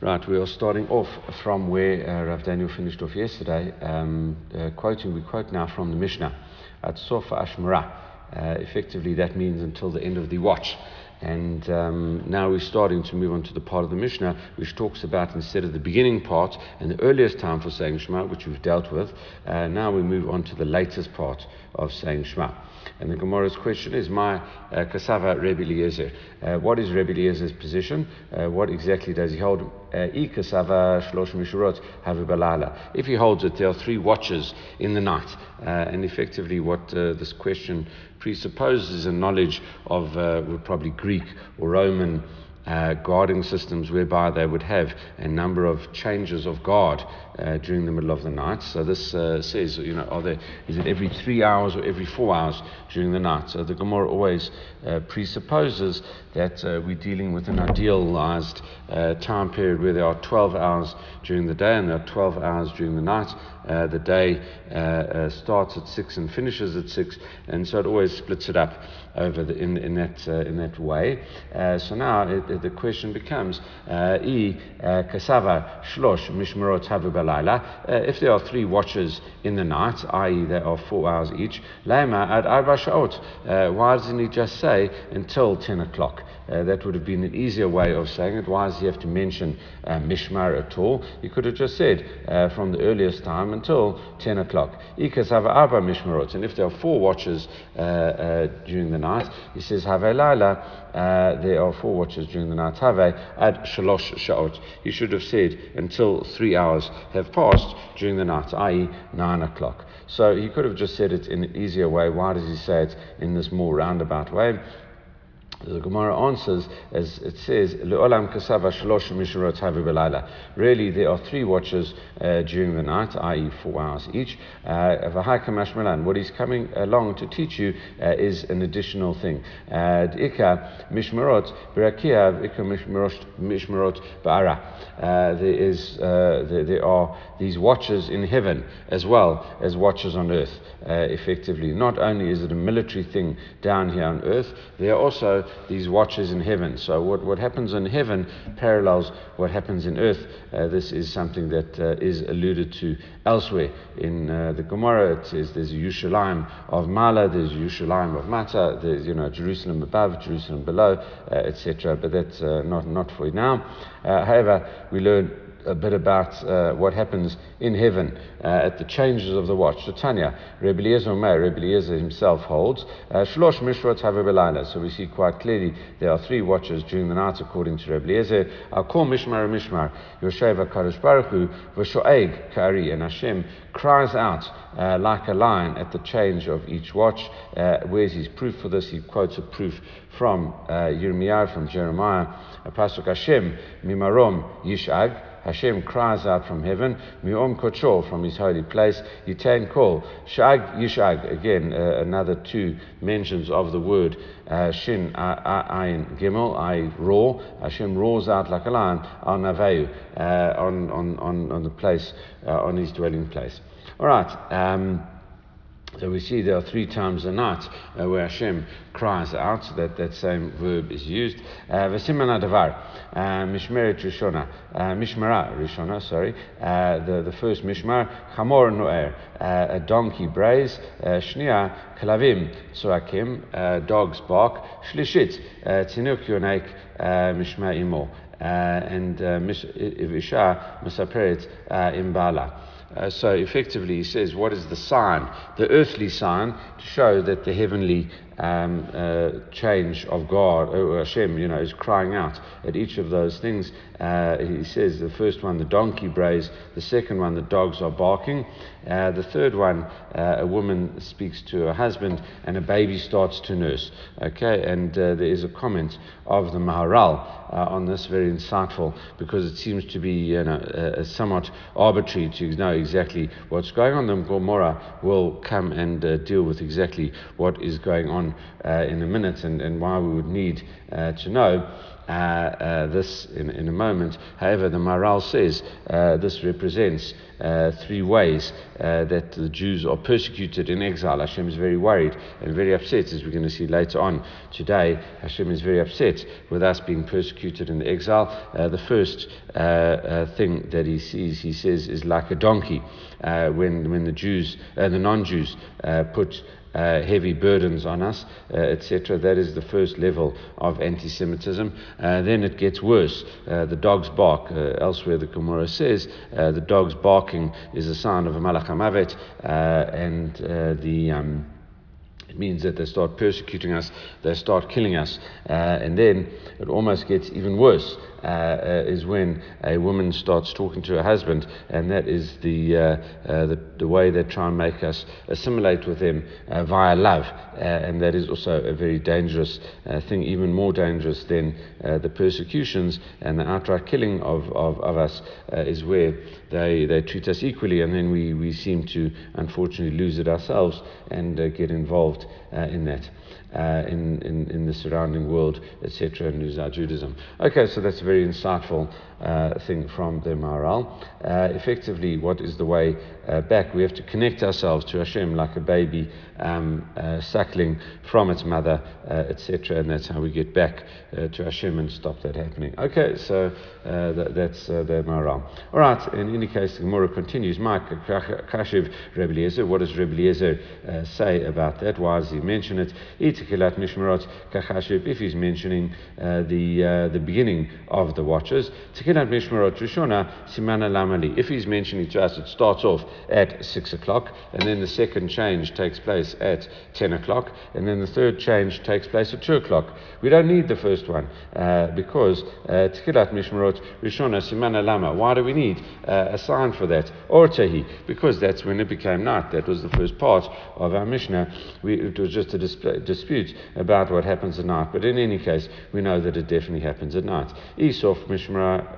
Right, we are starting off from where uh, Rav Daniel finished off yesterday, um, uh, quoting, we quote now from the Mishnah at Sofa Ashmara. Uh, effectively, that means until the end of the watch. And um, now we're starting to move on to the part of the Mishnah which talks about instead of the beginning part and the earliest time for saying Shema, which we've dealt with, uh, now we move on to the latest part of saying Shema. And the Gemara's question is, my uh, Rebbe Eliezer. Uh, what is Rebbe Eliezer's position? Uh, what exactly does he hold? Uh, Havibalala. If he holds it, there are three watches in the night. Uh, and effectively, what uh, this question presupposes a knowledge of uh, probably Greek or Roman uh, guarding systems whereby they would have a number of changes of guard uh, during the middle of the night. So this uh, says, you know, are there, is it every three hours or every four hours during the night? So the Gemara always uh, presupposes that uh, we're dealing with an idealized uh, time period where there are 12 hours during the day and there are 12 hours during the night. Uh, the day starts at six and finishes at six, and so it always splits it up over the, in, in that in that way. so now it, the question becomes: E kasava shlosh mishmerot havu uh, if there are three watches in the night, i.e., there are four hours each, lema ad arba shaot. Uh, why doesn't he just say until 10 o'clock? Uh, that would have been an easier way of saying it. Why does he have to mention uh, Mishmar at all? He could have just said uh, from the earliest time until 10 o'clock. Ikas have mishmarot. And if there are four watches uh, uh, during the night, he says have laila. Uh, there are four watches during the night. Have ad shalosh shaot. He should have said until three hours have passed during the night, i.e., nine o'clock. So he could have just said it in an easier way. Why does he say it in this more roundabout way? The Gemara answers as it says, "Le'olam kasava shlosh mishurot Really, there are three watches uh, during the night, i.e., four hours each. Uh, what he's coming along to teach you uh, is an additional thing. Uh, Ika mishmerot berakia, ika mishmerot ba'ara. There is there, there, are these watches in heaven as well as watches on earth. effectively, not only is it a military thing down here on earth, there are also these watches in heaven. So what, what happens in heaven parallels what happens in earth. Uh, this is something that uh, is alluded to elsewhere in uh, the Gemara. It says there's a Yerushalayim of Mala, there's Yerushalayim of Mata, there's you know Jerusalem above, Jerusalem below, etc. But that's not not for now. However, we learn a bit about uh, what happens in heaven uh, at the changes of the watch. So Tanya, Rebbe Eliezer Omer, Rebbe Eliezer himself holds, uh, Shlosh Mishrat Havebelina. So we see quite clearly there are three watches during the night according to Rebbe Eliezer. I'll call Mishmar Mishmar, Yosheva Kadosh Baruch Hu, V'shoeg Kari, and Hashem cries out uh, like a lion at the change of each watch. Uh, where's his proof for this? He quotes a proof from uh, Yirmiyahu, from Jeremiah, a pasuk Hashem, Mimarom Yishag, Hashem cries out from heaven, Mi'om Kocho, from his holy place, Yitain Kol, Shag Yishag, again, uh, another two mentions of the word uh, Shin Ayin Gimel, I roar, Hashem roars out like a lion, Al Naveu, uh, on, on, on, on the place, uh, on his dwelling place. All right. Um, so we see there are three times a night uh, where Hashem cries out, that that same verb is used. Uh, V'simana davar, uh, mishmeret rishona, uh, mishmara rishona, sorry, uh, the, the first mishmar, chamor noer, uh, a donkey brays, uh, shnia kalavim tzuakim, dogs bark, shlishit, tinuk yonek, mishma imo, and Ivisha misaperet imbala. Uh, so effectively, he says, what is the sign, the earthly sign, to show that the heavenly um, uh, change of God, or Hashem, you know, is crying out at each of those things. Uh, he says the first one, the donkey brays, the second one, the dogs are barking, uh, the third one, uh, a woman speaks to her husband and a baby starts to nurse. Okay, and uh, there is a comment of the Maharal uh, on this, very insightful, because it seems to be you know, somewhat arbitrary to know exactly what's going on. The Gemara will come and deal with exactly what is going on uh, in a minute and, and why we would need uh, to know. Uh, uh, this in, in a moment. However, the Maharal says uh, this represents uh, three ways uh, that the Jews are persecuted in exile. Hashem is very worried and very upset, as we're going to see later on today. Hashem is very upset with us being persecuted in the exile. Uh, the first thing that he sees, he says, is like a donkey. when, when the Jews, the non-Jews, put uh, heavy burdens on us, uh, etc. That is the first level of anti Semitism. Uh, then it gets worse. Uh, the dogs bark. Uh, elsewhere, the Gemara says uh, the dogs barking is a sign of a Malach HaMavet, and the. Um, it means that they start persecuting us, they start killing us, and then it almost gets even worse uh, uh, is when a woman starts talking to her husband, and that is the, uh, uh the, the, way they try and make us assimilate with them uh, via love. Uh, and that is also a very dangerous thing, even more dangerous than the persecutions and the outright killing of, of, of us, is where they, they treat us equally, and then we, we seem to unfortunately lose it ourselves and get involved in that uh, in, in, in the surrounding world, etc., and lose our Judaism. Okay, so that's very insightful thing from the Maharal. Uh, effectively, what is the way uh, back? We have to connect ourselves to Hashem like a baby um, uh, suckling from its mother, uh, etc., and that's how we get back to Hashem and stop that happening. Okay, so th- that's the Maharal. All right, in any case, the Gemara continues. Mike Kashiv Rebbe Eliezer, what does Rebbe Eliezer say about that? Why does he mention it? If he's mentioning the, the beginning of the watches, Tchilat Mishmarot Rishona Simana Lamali. If he's mentioning to us, it starts off at 6 o'clock, and then the second change takes place at 10 o'clock, and then the third change takes place at 2 o'clock. We don't need the first one uh, because uh, Tchilat Mishmarot Rishona Simana Lama. Why do we need uh, a sign for that? Or Tehi, because that's when it became night. That was the first part of our Mishnah. We, it was just a display, dispute about what happens at night, but in any case, we know that it definitely happens at night. Isof Mishmar uh,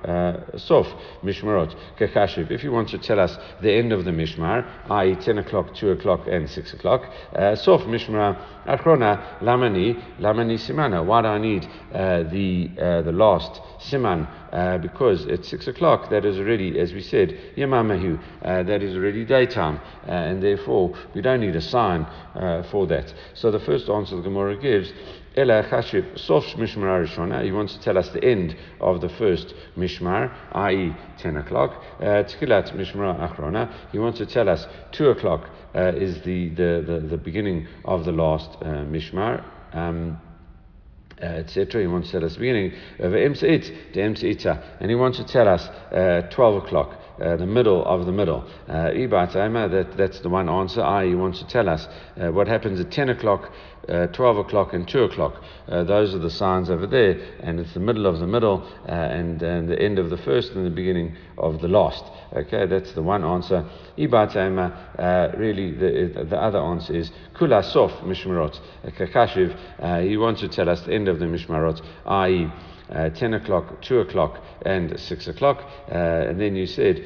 Sof Mishmarot Kekashiv. If you want to tell us the end of the Mishmar, i.e., 10 o'clock, 2 o'clock, and 6 o'clock, uh, Sof Mishmar Achrona Lamani Lamani Simana. Why do I need uh, the uh, the last Siman? Uh, because at 6 o'clock that is already, as we said, Yamamahu, uh, that is already daytime, and therefore we don't need a sign for that. So the first answer the Gemara gives Ela Chashiv Sof Mishmar Rishona. He wants to tell us the end of the first Mishmar, i.e., 10 o'clock. Uh, Tchilat Mishmar Achrona. He wants to tell us 2 o'clock uh, is the, the, the, the, beginning of the last uh, Mishmar. Um, uh, etc. He wants to tell us the beginning of Emseit, the Emseita, and he wants to tell us uh, 12 o'clock. Uh, the middle of the middle. Uh, that, that's the one answer. I, he wants to tell us uh, what happens at 10 o'clock, uh, 12 o'clock, and 2 o'clock. Uh, those are the signs over there, and it's the middle of the middle, and, and the end of the first and the beginning of the last. Okay, that's the one answer. Ibat uh, really, the, the other answer is Kula Sof Mishmarot. Kakashiv, he wants to tell us the end of the Mishmarot, i.e., uh, 10 o'clock, 2 o'clock, and 6 o'clock. Uh, and then you said,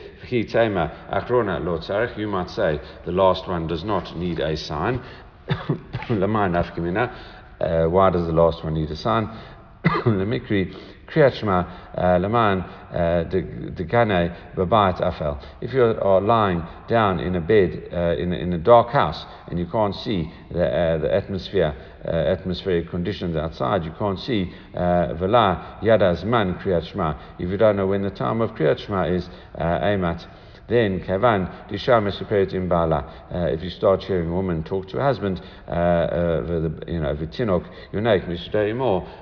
you might say the last one does not need a sign. Uh, why does the last one need a sign? Lemikri Kriyat Shema uh, Degane Babat Afel. If you are lying down in a bed uh, in, a, in a dark house and you can't see the, uh, the atmosphere, uh, atmospheric conditions outside, you can't see Vela Yadaz Man Kriyat Shema. If you don't know when the time of Kriyat Shema is, Amat then kavan disham in bala. Uh, if you start hearing a woman talk to her husband, uh, uh, you know, v'tinok yunek mishdei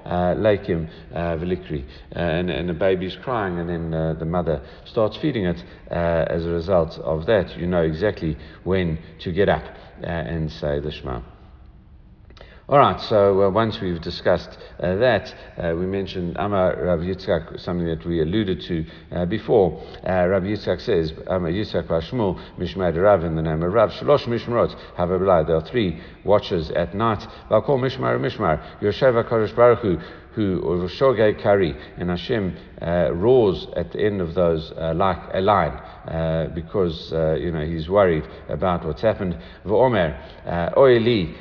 uh, like him velikri, and and the baby's crying, and then the mother starts feeding it. as a result of that, you know exactly when to get up and say the Shema. All right, so uh, once we've discussed uh, that, uh, we mentioned Amar Rav Yitzchak, something that we alluded to uh, before. Uh, Rav Yitzchak says, Amar Yitzchak Shmuel, Mishmad Rav in the name of Rav, Shalosh Mishmarot, a There are three watches at night. Call Mishmar Mishmar, Yosheva Kodesh Baruch Hu, who or Shogei Kari, and Hashem uh, roars at the end of those uh, like a lion uh, because uh, you know he's worried about what's happened. V'omer oili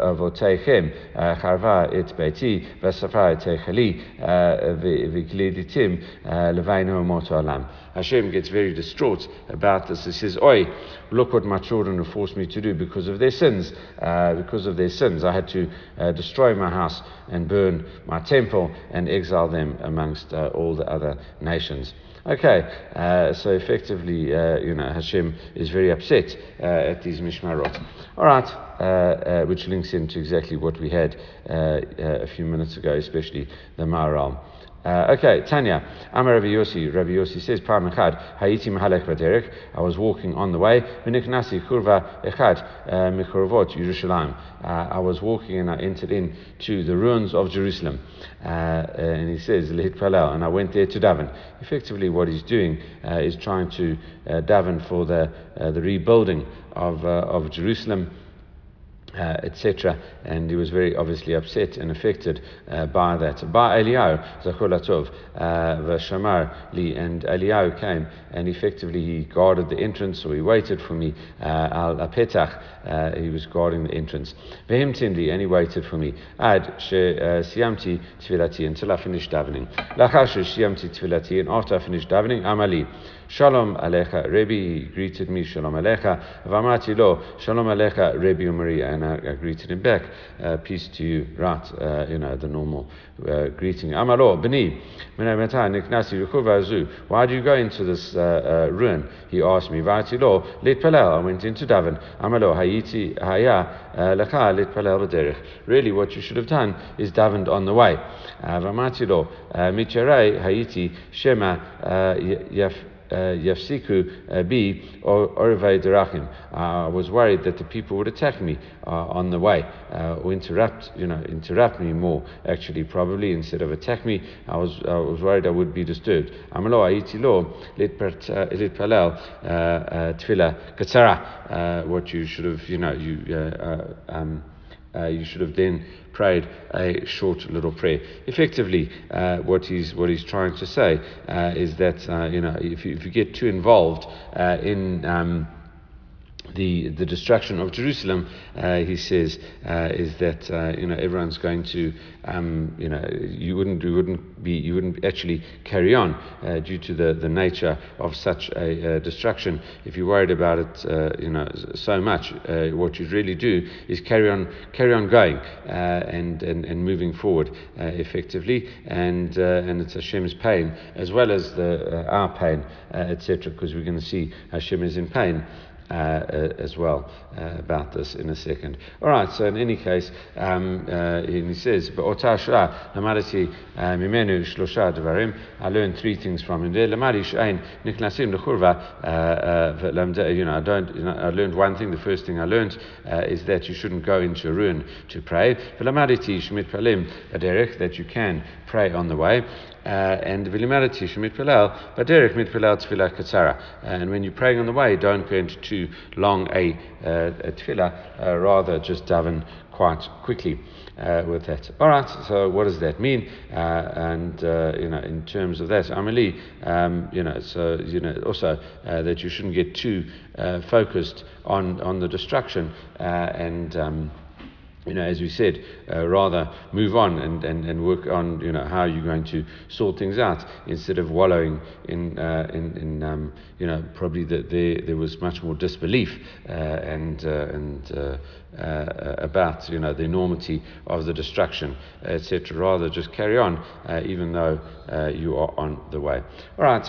avoteichem charva et beiti v'safra techeli v'kliditim levainu moto alam. Hashem gets very distraught about this. He says, Oi, look what my children have forced me to do because of their sins. Uh, because of their sins, I had to uh, destroy my house and burn my temple and exile them amongst uh, all the other nations. Okay, uh, so effectively, uh, you know, Hashem is very upset uh, at these mishmarot. All right, uh, uh, which links into exactly what we had uh, a few minutes ago, especially the Maharal. Uh, okay, Tanya. Amar Rabbi Yossi. Rabbi Yossi says, Pam echad, hayiti mahalek baderek. I was walking on the way. V'niknasi kurva echad michurvot Yerushalayim. I was walking and I entered in to the ruins of Jerusalem. Uh, and he says, Lehit Palel. And I went there to daven. Effectively, what he's doing uh, is trying to uh, daven for the, uh, the rebuilding of, uh, of Jerusalem uh, etc. And he was very obviously upset and affected uh, by that. By Eliyahu, Zacholatov, uh, Vashamar Li, and Eliyahu came and effectively he guarded the entrance, or he waited for me, uh, Al Apetach, uh, he was guarding the entrance. Vehim Tindi, and he waited for me. Ad She Siamti Tfilati, until I finished davening. Lachar Siamti Tfilati, and after I finished davening, Amali. Shalom Alecha, Rebbe greeted me, Shalom Alecha. Vamati lo, Shalom Alecha, Rebbe Umari, and I, I, greeted him back, uh, peace to you, right, uh, you know, the normal uh, greeting. Amalo, Beni, why do you go into this uh, uh, ruin? He asked me, Vati lo, Lit Palel, I went into Daven. Amalo, Hayiti, Haya, uh, Lecha, Lit Palel Baderich. Really, what you should have done is davened on the way. Vamati lo, Michere, Hayiti, Shema, Yaf. Uh, Yafsiku uh, bi Orvei Derachim. Uh, I was worried that the people would attack me on the way or interrupt, you know, interrupt me more. Actually, probably instead of attack me, I was I was worried I would be disturbed. Amalo aiti lo lit palel tefillah katsara. What you should have, you know, you um, you should have then prayed a short little prayer. Effectively, uh, what he's what he's trying to say uh, is that uh, you know if you, if you get too involved uh, in um, the, the destruction of Jerusalem, uh, he says, uh, is that uh, you know everyone's going to um, you know you wouldn't you wouldn't be you wouldn't actually carry on uh, due to the, the nature of such a destruction. If you're worried about it, uh, you know so much, uh, what you'd really do is carry on carry on going and, and and moving forward effectively, and and it's Hashem's pain as well as the our pain, etc. Because we're going to see Hashem is in pain. Uh, uh, as well uh, about this in a second. All right, so in any case, um, he says, "Be'ota shra lamadati mimenu shlosha devarim." I learned three things from him. You know, I don't. You know, I learned one thing. The first thing I learned is that you shouldn't go into a ruin to pray. That you can pray on the way. Uh, and v'limadati shmit palel baderech mit palel tefillah katsara. And when you're praying on the way, don't go into too long a, uh, a uh, rather just daven quite quickly. Uh, with that. All right, so what does that mean? Uh, and uh, you know, in terms of that, Amali, um, you know, so you know, also uh, that you shouldn't get too uh, focused on on the destruction and. Um, you know, as we said, uh, rather move on and, and, and work on, you know, how you're going to sort things out instead of wallowing in, uh, in, in um, you know, probably that there, there was much more disbelief uh, and, uh, and uh, uh, about, you know, the enormity of the destruction, etc. Rather just carry on, even though you are on the way. All right,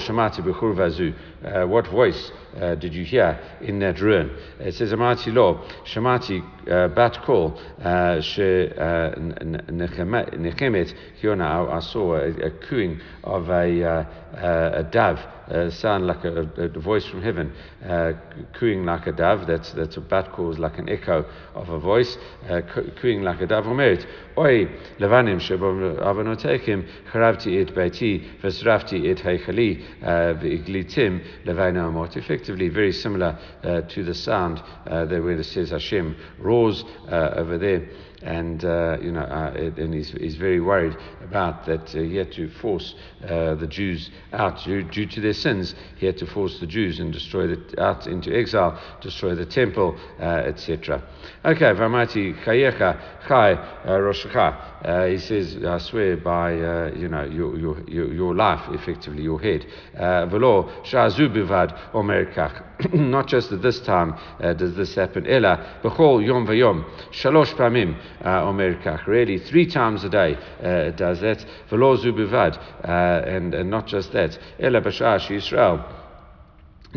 shamati b'chur. What voice Uh, did you hear in that ruin? It says, Amati lo, shamati uh, bat kol, uh, she nechemet, Kiona, I saw a, a cooing of a, a dove, uh, sound like a, a, voice from heaven, uh, cooing like a dove. That's that's what bat calls like an echo of a voice, uh, cooing like a dove. Omerit, oi levanim shebavanotekim charavti et beiti vesrafti et heichali v'iglitim levana amot. Effectively, very similar uh, to the sound uh, that where it says Hashem roars uh, over there. And uh, you know, uh, and he's, he's very worried about that uh, he had to force uh, the Jews out due, due, to their sins. He had to force the Jews and destroy the, out into exile, destroy the temple, uh, etc. Okay, Vamati Chayecha Chai Roshacha. He says, I swear by you know your, your your life, effectively your head. Velo Shazu Bivad Omer Not just at this time does this happen. Ella Bechol Yom Vayom Shalosh Pamim Omer Really, three times a day it does that. Velo Zubivad, and and not just that. Ella Bashash Israel.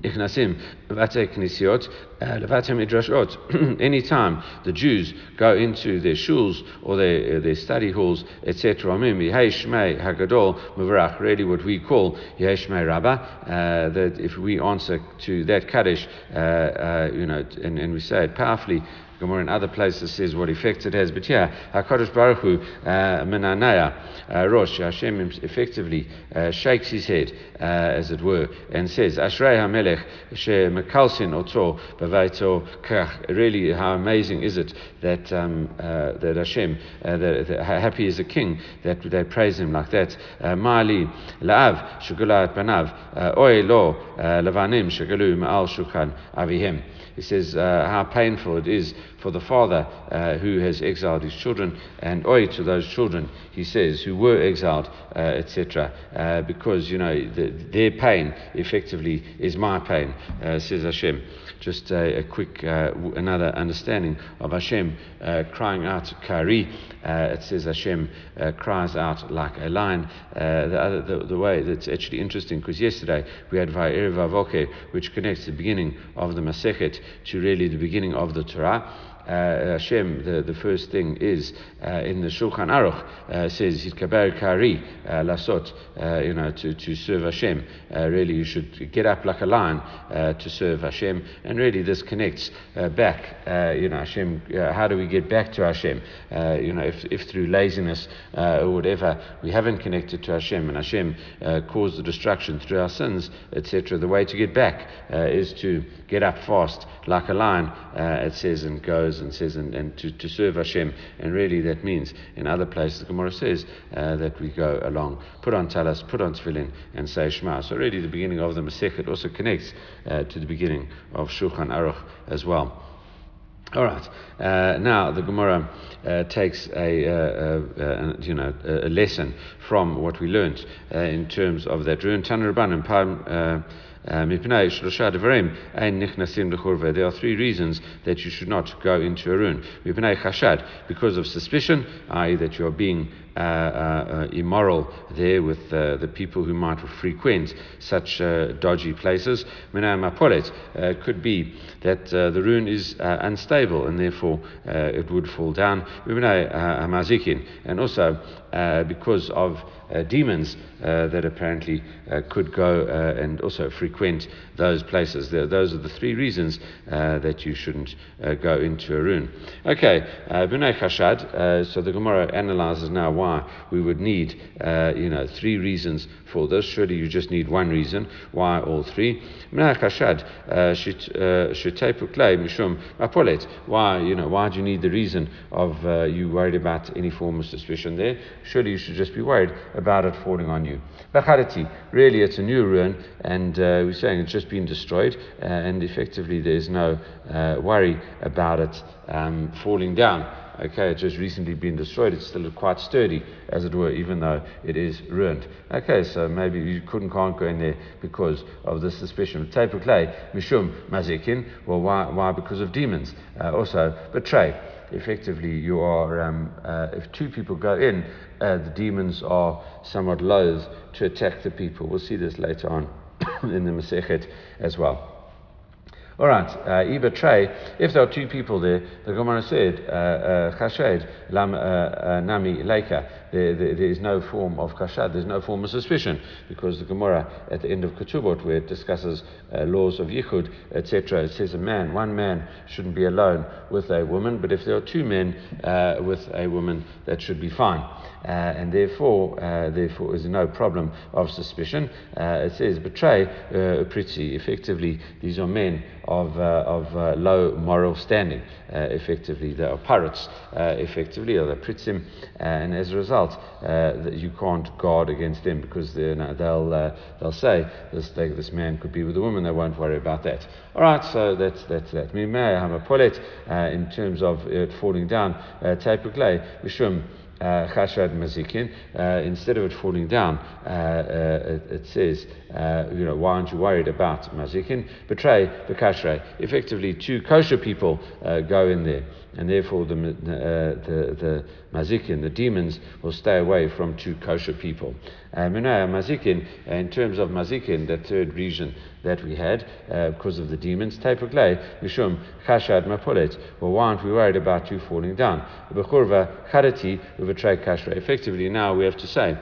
נכנסים לבתי כנסיות, לבתי מדרשות. Anytime the Jews go into their shuls or their, their study halls, etc., אומרים, יהי שמי הגדול מברך, really what we call יהי שמי רבה, uh, that if we answer to that Kaddish, uh, uh, you know, and, and we say it powerfully, Gemara in other places says what effect it has, but here, HaKadosh Baruch Hu, uh, Menanaya, uh, Rosh, Hashem effectively uh, shakes his head, uh, as it were, and says, Ashrei HaMelech, She Mekalsin Otro, Bavaito Kach. Really, how amazing is it that, um, uh, that Hashem, uh, that, that, happy is a king that they praise him like that. Ma'ali, La'av, Shugulat Banav, Oy Lo, Lavanim, Shagalu Ma'al Shukhan, Avihem. He says how painful it is for the father uh, who has exiled his children, and oi to those children, he says, who were exiled, uh, etc., uh, because, you know, the, their pain effectively is my pain, uh, says Hashem just a, a quick uh, another understanding of Hashem uh, crying out kari. Uh, it says Hashem uh, cries out like a lion. Uh, the, other, the, the, way that's actually interesting because yesterday we had Va'er Vavoke, which connects the beginning of the Masechet to really the beginning of the Torah uh, Hashem, the, the first thing is uh, in the Shulchan Aruch uh, says Hitkaber Kari uh, Lasot, uh, you know, to, to serve Hashem. Uh, really, you should get up like a lion to serve Hashem, and really this connects back. you know, Hashem. how do we get back to Hashem? you know, if, if through laziness or whatever we haven't connected to Hashem, and Hashem caused the destruction through our sins, etc. The way to get back is to get up fast like a lion. it says and goes and says, and, and to, to serve Hashem. And really, that means in other places, the Gemara says uh, that we go along, put on talis, put on tefillin, and say Shema. So, really, the beginning of the Masechet also connects uh, to the beginning of Shulchan Aruch as well. All right. Uh, now the Gemara uh, takes a, uh, uh you know a lesson from what we learned uh, in terms of that. Um, there are three reasons that you should not go into a ruin. Because of suspicion, i.e., that you are being uh, uh, immoral there with uh, the people who might frequent such uh, dodgy places. Mapolet uh, could be that uh, the ruin is unstable and therefore it would fall down. And also because of uh, Uh, demons uh, that apparently uh, could go uh, and also frequent those places. those are the three reasons uh, that you shouldn't go into a ruin. Okay, B'nai Chashad, so the Gemara analyzes now why we would need, you know, three reasons for this. Surely you just need one reason. Why all three? B'nai Chashad, Mishum Mapolet. Why, you know, why do you need the reason of you worried about any form of suspicion there? Surely you should just be worried about it falling on you. Really it's a new ruin, and uh, we're saying it's just been destroyed, uh, and effectively there's no uh, worry about it um, falling down. Okay, it's just recently been destroyed. It's still quite sturdy, as it were, even though it is ruined. Okay, so maybe you couldn't can't go in there because of the suspicion. clay, mishum mazikin. Well, why? Why? Because of demons. Uh, also, betray effectively you are, um, uh, if two people go in, uh, the demons are somewhat loath to attack the people. We'll see this later on in the Masechet as well. All right, uh, Iba Trey, if there are two people there, the Gemara said, uh, uh, Chashed, Lam uh, uh, Nami Leika, there, is no form of Kashad, there's no form of suspicion, because the Gemara at the end of Ketubot, where it discusses uh, laws of Yichud, etc., it says a man, one man shouldn't be alone with a woman, but if there are two men with a woman, that should be fine. And therefore, therefore, is no problem of suspicion. it says, betray uh, pretty, effectively, these are men of, uh, of uh, low moral standing. Uh, effectively, they are pirates, uh, effectively, or they're pritzim, and as a result, you can't guard against them because know, they'll, they'll say this, they, this man could be with a woman, they won't worry about that. All right, so that's, that's that. In terms of it falling down, typically, Mishum uh, chashad mazikin, uh, instead of it falling down, uh, uh, it, it, says, uh, you know, why aren't you worried about mazikin? Betray the kashrei. Effectively, two kosher people uh, go in there, and therefore the, the, the mazikin, the demons, will stay away from two kosher people. Uh, mazikin, uh, in terms of mazikin, the third region that we had uh, because of the demons, tepuklei, mishum chashad mapolet. Well, why aren't we worried about you falling down? Effectively, now we have to say,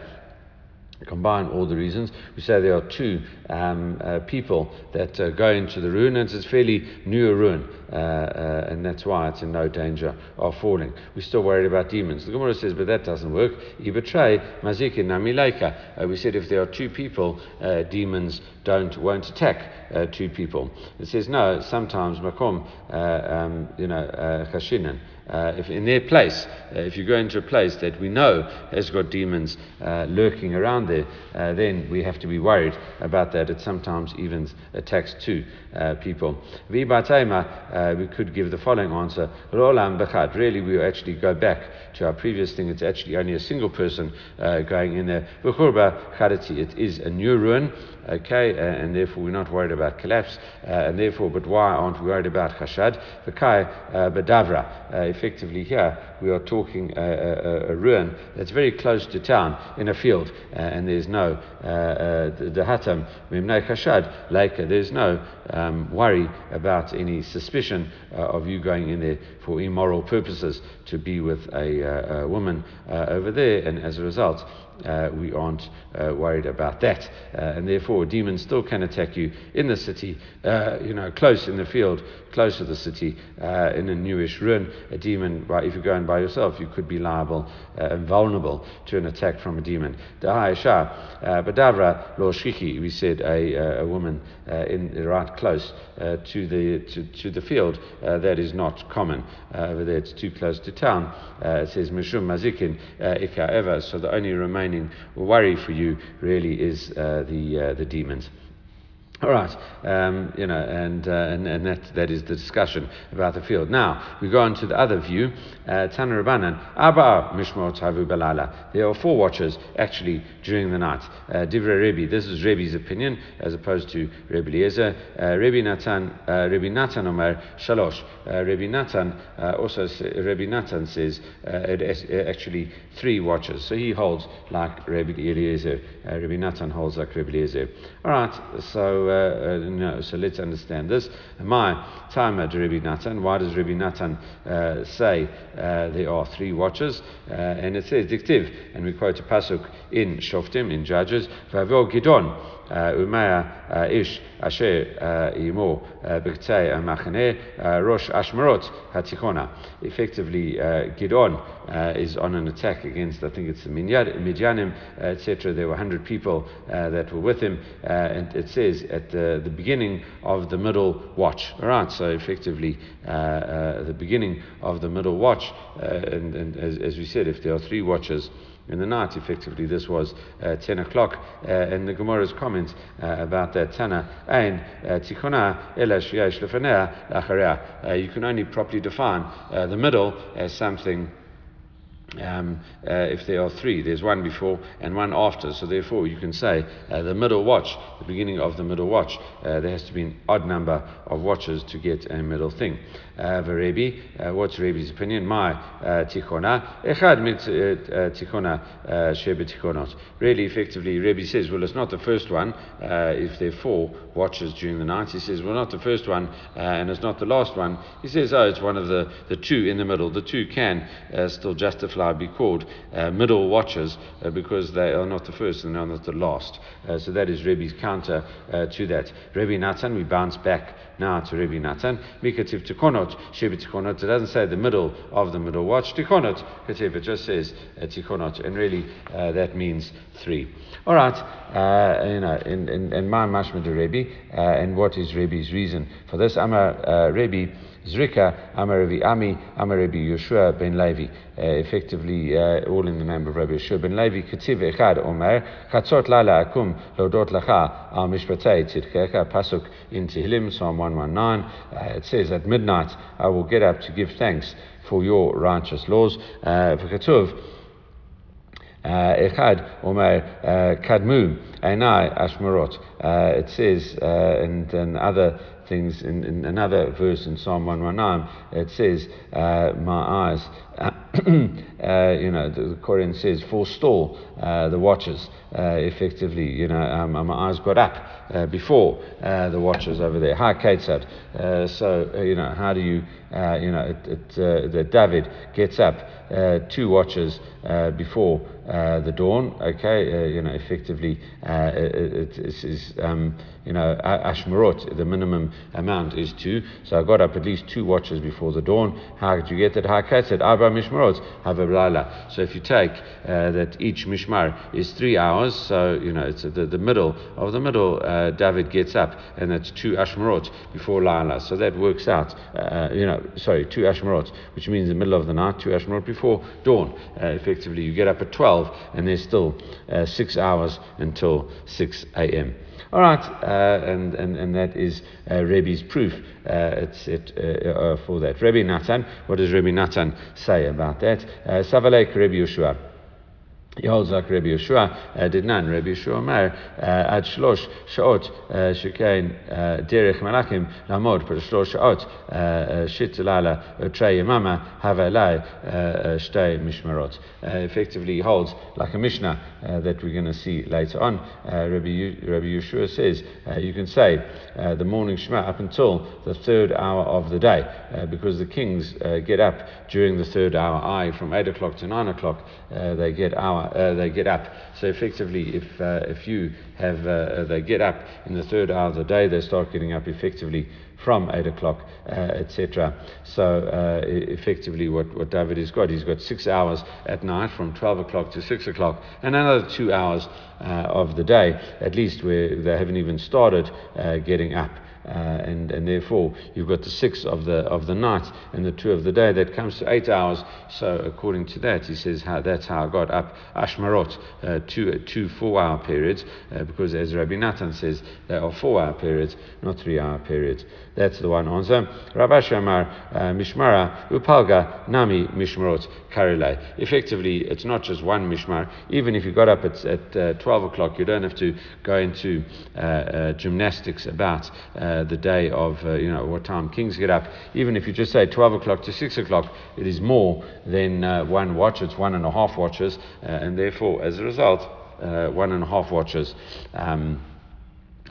combine all the reasons. We say there are two um, uh, people that uh, go into the ruin, and it's a fairly new ruin, uh, uh, and that's why it's in no danger of falling. We're still worried about demons. The Gemara says, but that doesn't work. You betray mazikin namileika. Uh, we said if there are two people, uh, demons don't won't attack two people. It says no. Sometimes makom, um, you know, chashinan uh, if in their place, uh, if you go into a place that we know has got demons uh, lurking around there, uh, then we have to be worried about that. It sometimes even attacks two uh, people. we could give the following answer. Really, we actually go back to our previous thing. It's actually only a single person uh, going in there. It is a new ruin okay, uh, and therefore we're not worried about collapse, uh, and therefore, but why aren't we worried about chashad? V'kai uh, badavra. Effectively, here we are talking a, a, a, ruin that's very close to town in a field, uh, and there's no uh, uh, the hatam mimnei chashad like there's no um, worry about any suspicion of you going in there for immoral purposes to be with a woman over there, and as a result uh, we aren't uh, worried about that. Uh, and therefore, demons still can attack you in the city, uh, you know, close in the field, close to the city, uh, in a newish ruin. A demon, if you're going by yourself, you could be liable uh, and vulnerable to an attack from a demon. Badavra lo shiki, we said a, a woman Uh, in right close uh, to the to, to the field. Uh, that is not common over there. It's too close to town. it says mishum mazikin ika ever. So the only remaining worry for you really is uh, the, uh, the demons. All right, um, you know, and, uh, and, and that, that is the discussion about the field. Now, we go on to the other view. Uh, Tana Rabbanan, Abba Mishmor Tavu Balala. There are four watchers actually during the night. Uh, Divre Rebbe, this is Rebbe's opinion as opposed to Rebbe Eliezer. Uh, Rebbe Natan, Rebbe Natan Omer Shalosh. Rebbe Natan also, Rebbe Natan says actually three watchers. So he holds like Rebbe Eliezer. Rebbe Natan holds like Rebbe Eliezer. All right, so uh, no, so let's understand this. My time at Rabbi Natan, why does Rabbi Natan uh, say uh, there are three watches? Uh, and it says, Diktiv, and we quote a pasuk in Shoftim, in Judges, Vavil Gidon. ומאה איש אשר עמו בקצה המחנה ראש אשמרות התיכונה. Effectively, uh, Gidon uh, is on an attack against, I think it's the Midianim, uh, etc. There were 100 people uh, that were with him, uh, and it says at the, the beginning of the middle watch. All right, so effectively, uh, the beginning of the middle watch, and, and as, as we said, if there are three watches, in the night. Effectively, this was uh, 10 o'clock. Uh, and the Gemara's comment uh, about that Tana, and uh, Tikkuna uh, You can only properly define uh, the middle as something um, uh, if there are three, there's one before and one after. So therefore, you can say uh, the middle watch, the beginning of the middle watch, uh, there has to be an odd number of watches to get a middle thing. Uh, Varebi, uh, what's Rebi's opinion? My uh, tikkona, echad mit tikkona shebe tikkonot. Really, effectively, Rebi says, well, it's not the first one. if there are four watches during the night, he says, well, not the first one, and it's not the last one. He says, oh, it's one of the, the two in the middle. The two can still justify shall be called uh, middle watchers uh, because they are not the first and they are not the last. Uh, so that is Rebbe's counter to that. Rebbe Natan, we bounce back now to Rebbe Natan. Mikativ tikonot, shebi tikonot. It doesn't say the middle of the middle watch. Tikonot, it just says uh, tikonot, and really uh, that means three. All right, uh, you know, in, in, in my mashma to Rebbe, uh, and what is Rebbe's reason for this? Amar uh, Rebbe. Zrika, Amar Rabbi Ami, Amar Rabbi Yeshua ben Levi. Uh, effectively, uh, all in the name of Rabbi Yeshua ben Levi. Ketiv Echad Omer, Chatzot Lala Akum, Lodot Lacha, Al Mishpatei Pasuk in Tehillim, Psalm 119. Uh, it says, At midnight I will get up to give thanks for your righteous laws. Uh, Echad Omer Kadmu Einai Ashmarot. It says, uh, and, and other things in, in, another verse in Psalm 119, it says, uh, My eyes, uh, you know, the, Quran says, forestall uh, the watchers. Uh, effectively, you know, um, my eyes got up uh, before uh, the watchers over there. Hi, Ketzad. so, you know, how do you, you know, it, it, David gets up two watchers before the dawn, okay, you know, effectively, it, it is, um, you know, Ashmarot, the minimum amount is two. So I got up at least two watches before the dawn. How did you get that? How said Abba Mishmarot have a So if you take that each Mishmar is three hours, so you know it's the, the middle of the middle. Uh, David gets up, and that's two Ashmarot before Lala. So that works out. Uh, you know, sorry, two Ashmarot, which means the middle of the night, two Ashmarot before dawn. Uh, effectively, you get up at twelve, and there's still uh, six hours until six a.m. All right, uh, and, and, and that is uh, Rebbe's proof. Uh, it's it, uh, uh, for that. Rebbe Natan, what does Rebbe Natan say about that? Uh, Savalek Rebbe Yeshua. Yolzak Rabbi Yeshua uh, did none. Rabbi Yeshua Mer uh, ad shlosh shaot uh, shekain derech malachim lamod per shlosh shaot shit lala trei yamama havalai shtei mishmarot. Effectively he holds like a Mishnah uh, that we're going to see later on. Uh, Rabbi, Rabbi Yeshua says uh, you can say the morning Shema up until the third hour of the day because the kings get up during the third hour. I from eight o'clock to nine o'clock they get uh, they get up. So effectively, if uh, if you have uh, they get up in the third hour of the day, they start getting up effectively from eight o'clock, uh, etc. So uh, effectively, what, what David has got, he's got six hours at night from twelve o'clock to six o'clock, and another two hours uh, of the day at least where they haven't even started getting up. Uh, and, and therefore you've got the six of the of the night and the two of the day. That comes to eight hours. So according to that, he says how that's how I got up Ashmarot, uh, two two four hour periods, uh, because as Rabbi Natan says, they are four hour periods, not three hour periods. That's the one answer. Rabbi Shamar uh, Mishmara Upalga Nami Mishmarot Karilei. Effectively, it's not just one Mishmar. Even if you got up at, at uh, 12 o'clock, you don't have to go into uh, gymnastics about uh, the day of, uh, you know, what time kings get up. Even if you just say 12 o'clock to 6 o'clock, it is more than uh, one watch, it's one and a half watches, and therefore, as a result, one and a half watches. Um,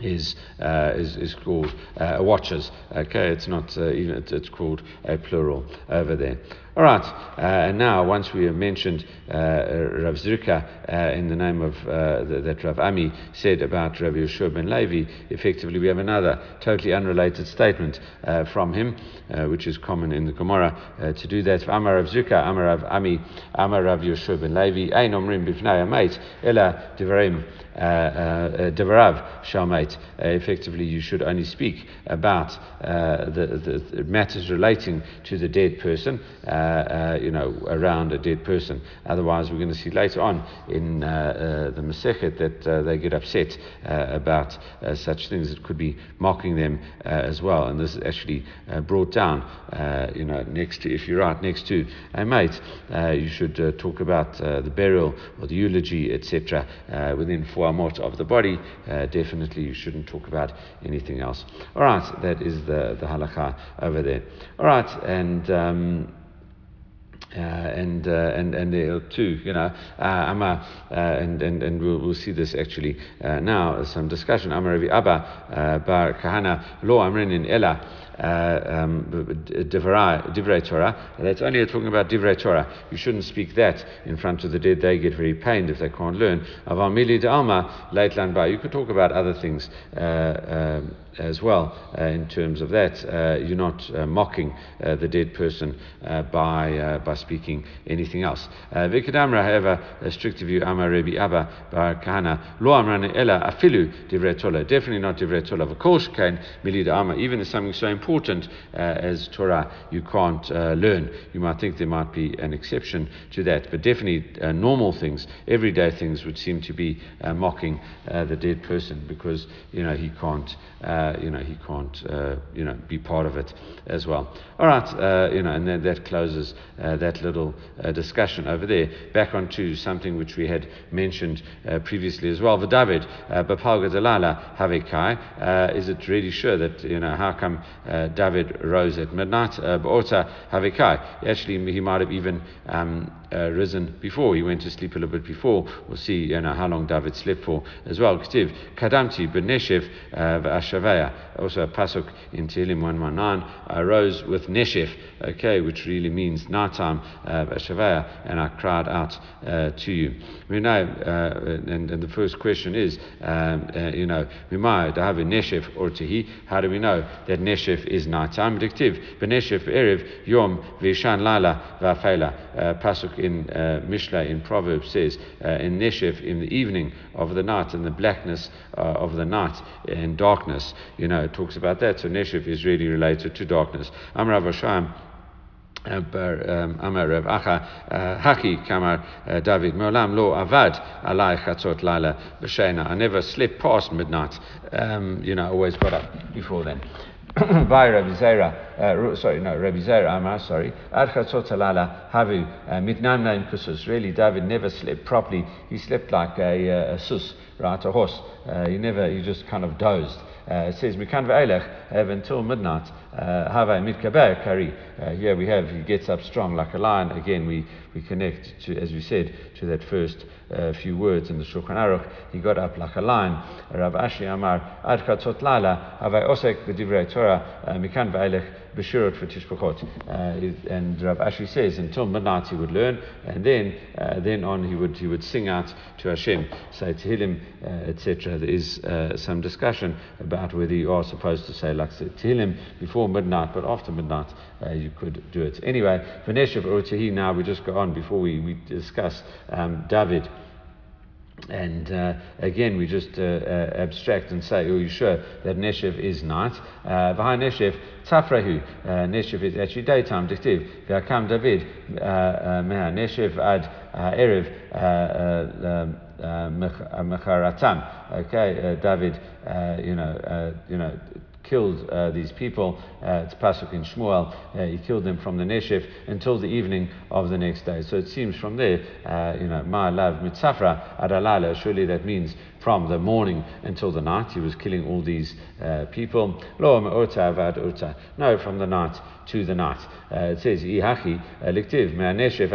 is, uh, is, is called uh, watches. Okay, it's not uh, even, it's, called a plural over there. All right, uh, and now once we have mentioned uh, Rav Zrika uh, in the name of uh, the, that Rav Ami said about Rav Yeshua ben Levi, effectively we have another totally unrelated statement uh, from him, uh, which is common in the Gemara to do that. Amar Rav Zrika, Amar Rav Ami, Amar Rav Yeshua ben Levi, Ein Omrim Bifnei Amait, Ela Devarim Devarav Shalmait. Effectively, you should only speak about the, the, matters relating to the dead person. Uh, uh, you know, around a dead person. Otherwise, we're going to see later on in uh, uh the Masechet that uh, they get upset uh, about such things. It could be mocking them as well. And this is actually brought down, you know, next to, if you're right next to a mate, you should talk about the burial or the eulogy, etc., within four amot of the body. definitely, you shouldn't talk about anything else. All right, that is the, the halacha over there. All right, and. Um, uh, and, uh, and and there too, you know, uh, Amma, uh, and and and we'll, we'll see this actually uh, now. Some discussion. Amma Ravi Abba Bar Kahana Lo Amrin in Ella divrei Torah. That's only talking about divrei Torah. You shouldn't speak that in front of the dead. They get very pained if they can't learn. Aval mili de alma late You could talk about other things. Uh, um, as well uh, in terms of that. Uh, you're not uh, mocking uh, the dead person uh, by uh, by speaking anything else. Vikadamra, however, a stricter view, Amar Rabbi Abba Bar Kahana, Lo Amran Ella Afilu Divrei definitely not Divrei. Of course, can Milid Amma, even if something so important as Torah, you can't learn. You might think there might be an exception to that, but definitely normal things, everyday things, would seem to be mocking the dead person because you know he can't. Uh, you know, he can't, uh, you know, be part of it as well. All right, uh, you know, and then that closes uh, that little uh, discussion over there. Back onto something which we had mentioned previously as well. The David, Bapalga Dalala Havekai. Is it really sure that, you know, how come David rose at midnight? Ba'ota Havekai. Actually, he might have even um, uh, risen before. He went to sleep a little bit before. We'll see you know, how long David slept for as well. Ktiv, Kadamti Beneshev Ashavaya. Also a pasuk in Tehillim 119. I rose with Neshef, okay, which really means nighttime, Ashavaya, and I cried out uh, to you. We know, uh, and, and, the first question is, um, uh, you know, Mimai, a Neshef or Tehi? How do we know that Neshef is nighttime? Dictive, Beneshef Erev, Yom, Vishan Lala, Vafela. Pasuk in uh, Mishlei in Proverbs says, uh, in Neshev, in the evening of the night, in the blackness uh, of the night, in darkness. You know, it talks about that. So Neshev is really related to darkness. Amrav Hashem. אמר רב אחא, הכי כאמר דוד, מעולם לא עבד עליי חצות לילה בשינה. I never slept past midnight. Um, you know, I always got up before then. by Rabbi Zera, uh, sorry, no, Rabbi Zera Amar, sorry, Ad Chatzot Havu uh, Mitnamna in Kusus. Really, David never slept properly. He slept like a, uh, a sus, right, a horse. Uh, he never, he just kind of dozed. Uh, it says, Mikan ve'elech, have until midnight, uh, Hava mitkaber kari. Uh, here we have, he gets up strong like a lion. Again, we, we connect to, as we said, to that first uh, few words in the Shulchan Aruch. He got up like a lion. Rav Ashi Amar, Ad chatzot lala, Hava osek b'divrei Torah, Mikan ve'elech, Beshurot for Tishbachot. Uh, and Rav Ashi says until midnight he would learn, and then uh, then on he would he would sing out to Hashem, say Tehillim, uh, etc. There is uh, some discussion about whether you are supposed to say like Tehillim before midnight, but after midnight uh, you could do it. Anyway, Vaneshav Urtahi. Now we just go on before we we discuss um, David. And uh, again, we just uh, uh, abstract and say, "Oh, you sure that Neshev is night?" Uh, behind Neshev, Tafrahu. Uh, Neshev is actually daytime. Dictiv. V'akam David. Uh, Meha Neshev ad erev mecharatam. Okay, David. you know, you know killed uh, these people. Uh, it's Pasuk in Shmuel. Uh, he killed them from the Neshef until the evening of the next day. So it seems from there, uh, you know, Ma lav mitzafra adalala. Surely that means from the morning until the night. He was killing all these uh, people. Lo avad urta. No, from the night to the night. Uh, it says, Ihachi liktiv, mea neshev.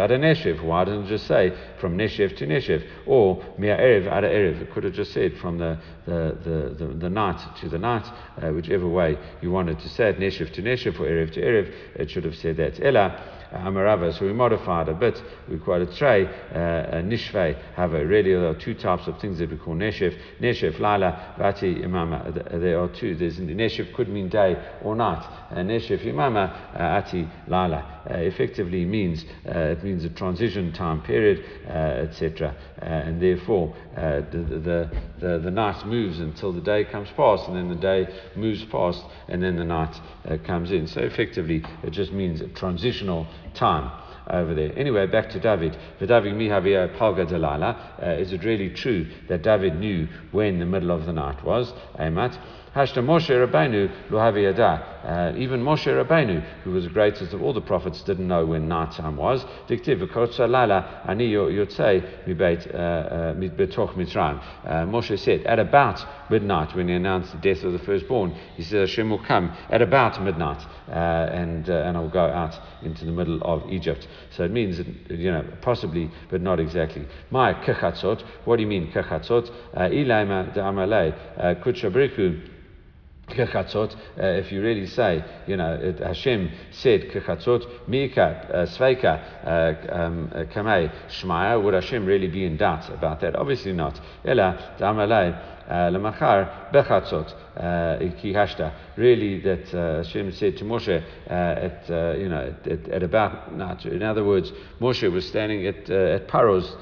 Why didn't it just say from neshev to neshev? Or mea erev. It could have just said from the, the, the, the, the night to the night, uh, whichever way you wanted to say it, neshev to neshev or erev to erev. It should have said that. Ella Amarava. So we modified a bit. We quite a tray, uh, a nishve, have a really, there are two types of things that we call neshef. Neshef, lala, vati, imama. There are two. There's neshef could mean day or night. Uh, neshef, imama, uh, ati, lala. Uh, effectively means uh, it means a transition time period, uh, etc. and therefore, the, the, the, the night moves until the day comes past, and then the day moves past, and then the night comes in. So effectively, it just means a transitional time over there. Anyway, back to David. For David Mihavia Palga Delala, uh, is it really true that David knew when the middle of the night was? Amat. Hashta Moshe Rabbeinu Luhaviyada. Uh, even Moshe Rabbeinu, who was the greatest of all the prophets, didn't know when night time was. Diktiv Lala Ani Yotzei Mibet uh, uh, Betoch Mitzrayim. Moshe said at about midnight when he announced the death of the firstborn, he said Hashem will come at about midnight uh, and uh, and I'll go out into the middle of Egypt. So it means you know possibly but not exactly. My kechatzot. What do you mean kechatzot? Ilaima de amalei kuchabriku. Kechatzot, uh, if you really say, you know, it, Hashem said Kechatzot, Mika, uh, Sveika, uh, um, uh, Kamei, Shmaya, would Hashem really be in doubt about that? Obviously not. Ela, Damalei, uh, Lemachar, Bechatzot, Kihashta. Really, that Hashem said to Moshe at, you know, at, at, about night. In other words, Moshe was standing at, at Paro's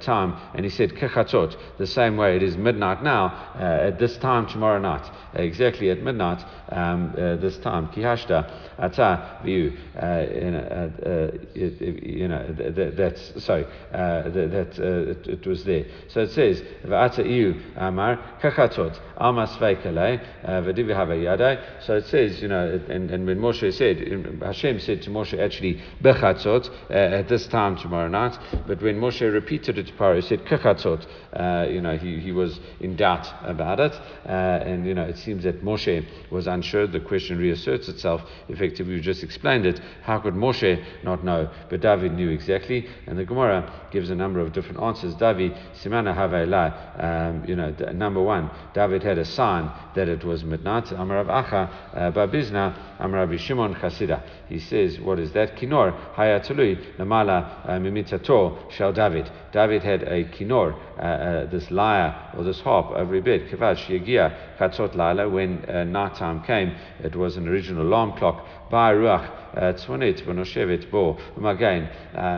time and he said Kechatzot, the same way it is midnight now, at this time tomorrow night. exactly exactly at midnight um, uh, this time. Kihashta ata view. Uh, uh, you know that, that's sorry that, it, it, was there. So it says v'ata iu amar kachatot alma sveikale v'divi havayadai. So it says you know and, and when Moshe said Hashem said to Moshe actually bechatzot at this time tomorrow night. But when Moshe repeated it to Paro, he said kachatzot. you know he, he was in doubt about it, and you know it seems that Moshe was unsure, the question reasserts itself. Effectively, we just explained it. How could Moshe not know? But David knew exactly, and the Gemara gives a number of different answers. David, Simana Havela, um, you know, number one, David had a sign that it was midnight. Amarav Acha, uh, Babizna, Amarav Shimon Chasida. He says, what is that? Kinor, Hayatului, Namala, uh, Mimitato, Shal David. David had a kinor, uh, uh, this lyre or this harp every bit. Kavash Yegia Chatzot Laila, when uh, night time came, it was an original alarm clock. By Ruach Tzvanit V'noshevet Bo Umagain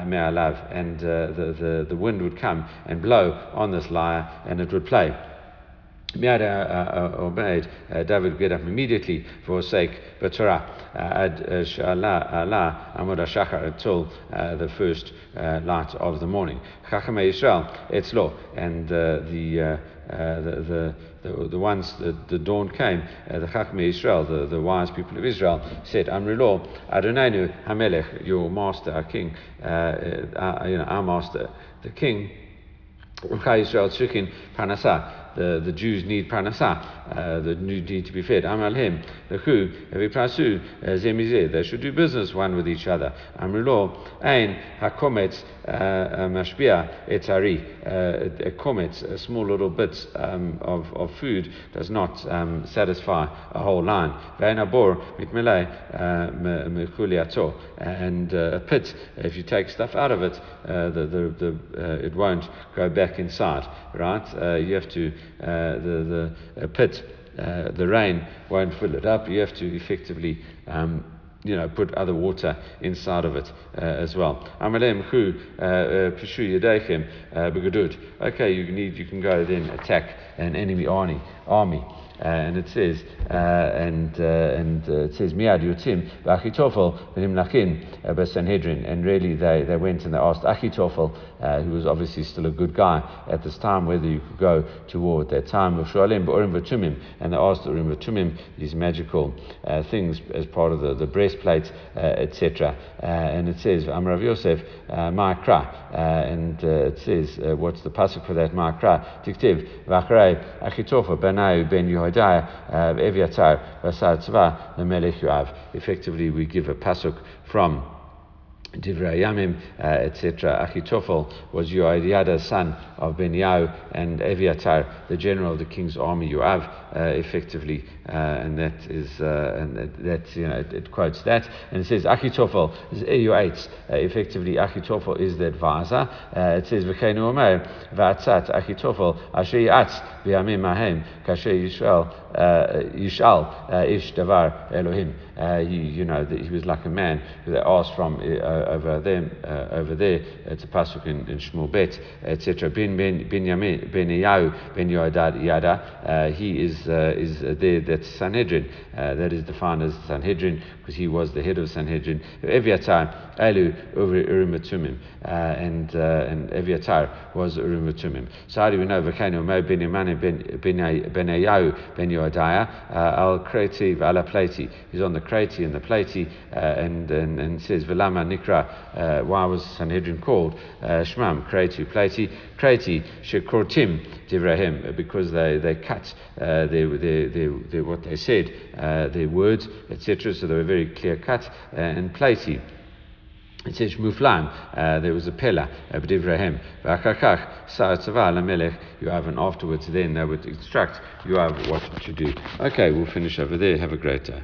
Me'alav, and the, the, the wind would come and blow on this lyre and it would play. Miad uh, uh, obeyed, uh, David get up immediately for sake but Torah ad shala amud shachar until the first light of the morning. Chachamei Israel, it's law, and the the, the, the, the ones that the dawn came, uh, the Chachmei Israel, the, the wise people of Israel, said, Amrilo, Adonai Hamelech, your master, our king, uh, uh, you know, our master, the king, Israel the, the Jews need parnasah, uh, the need to be fed. Amal him, the who, every prasu, uh, zemizeh, they should do business one with each other. Amrilo, ein hakometz uh, mashbia etzari, a kometz, a small little bit um, of, of food does not um, satisfy a whole line. Vein abor mitmelei mekuliato, and a pit, if you take stuff out of it, the, the, the, it won't go back inside, right? you have to uh, the, the pit, uh, the rain won't fill it up. You have to effectively um, you know, put other water inside of it uh, as well. Amalem chu pishu yedechem begadud. Okay, you need you can go then attack an enemy army. Army. Uh, and it says, uh, and uh, and it says, Miad Yotzim, Achitofel, Benim Lachin, Sanhedrin. And really, they, they went and they asked Achitofel, Uh, who was obviously still a good guy at this time, whether you could go to war at that time. And they asked Urim Vatumim, these magical uh, things as part of the, the breastplate, uh, etc. and it says, Amrav Yosef, Ma'akra. and it says, what's the pasuk for that? Ma'akra. Tiktiv, Vachrei, Achitofel, Benai, Ben Yehoiada. Eviatar Vasar Tzva Melech Yoav. Effectively, we give a pasuk from Divrei Yamim, uh, etc. Achitophel was Yoadiada's son of Beniau and Eviatar, the general of the king's army, Yoav, effectively, uh, and that is, uh, and that, you know, it, it, quotes that, and it says Achitophel is EU8, uh, effectively Achitophel is the advisor. Uh, it says V'cheinu Omer, V'atzat Achitophel, Asher Yatz, B'yamim Mahem, Kasher Yishal, Yishal, Ish Davar Elohim. you know, he was like a man who they asked from over uh, over there. It's a pasuk in, in Shmuel Bet, etc. Bin Binyamin Ben Yau Ben Yoadad Yada. Uh, he is uh, is there. That's Sanhedrin. that is defined as Sanhedrin because he was the head of Sanhedrin. Eviatar Elu Urim and and Eviatar was Urim So how do we know? V'kainu Mo Ben Yaman Ben Yau Ben Yoadaya Al Kreti Ala Plati. He's on the Kreti and the Plati, and and and says Velama Nikra uh, why was Sanhedrin called uh, Shmam, Kreti, Plati, Kreti, Shekortim, Divrahim, because they, they cut uh, what they said, uh, their words, etc., so they were very clear cut, uh, and Plati it says Muflan, uh, there was a pillar, uh, B'divrahim, V'achakach, Sa'atzaval Amelech, you have, and afterwards then they would instruct you have what to do. Okay, we'll finish over there. Have a great day.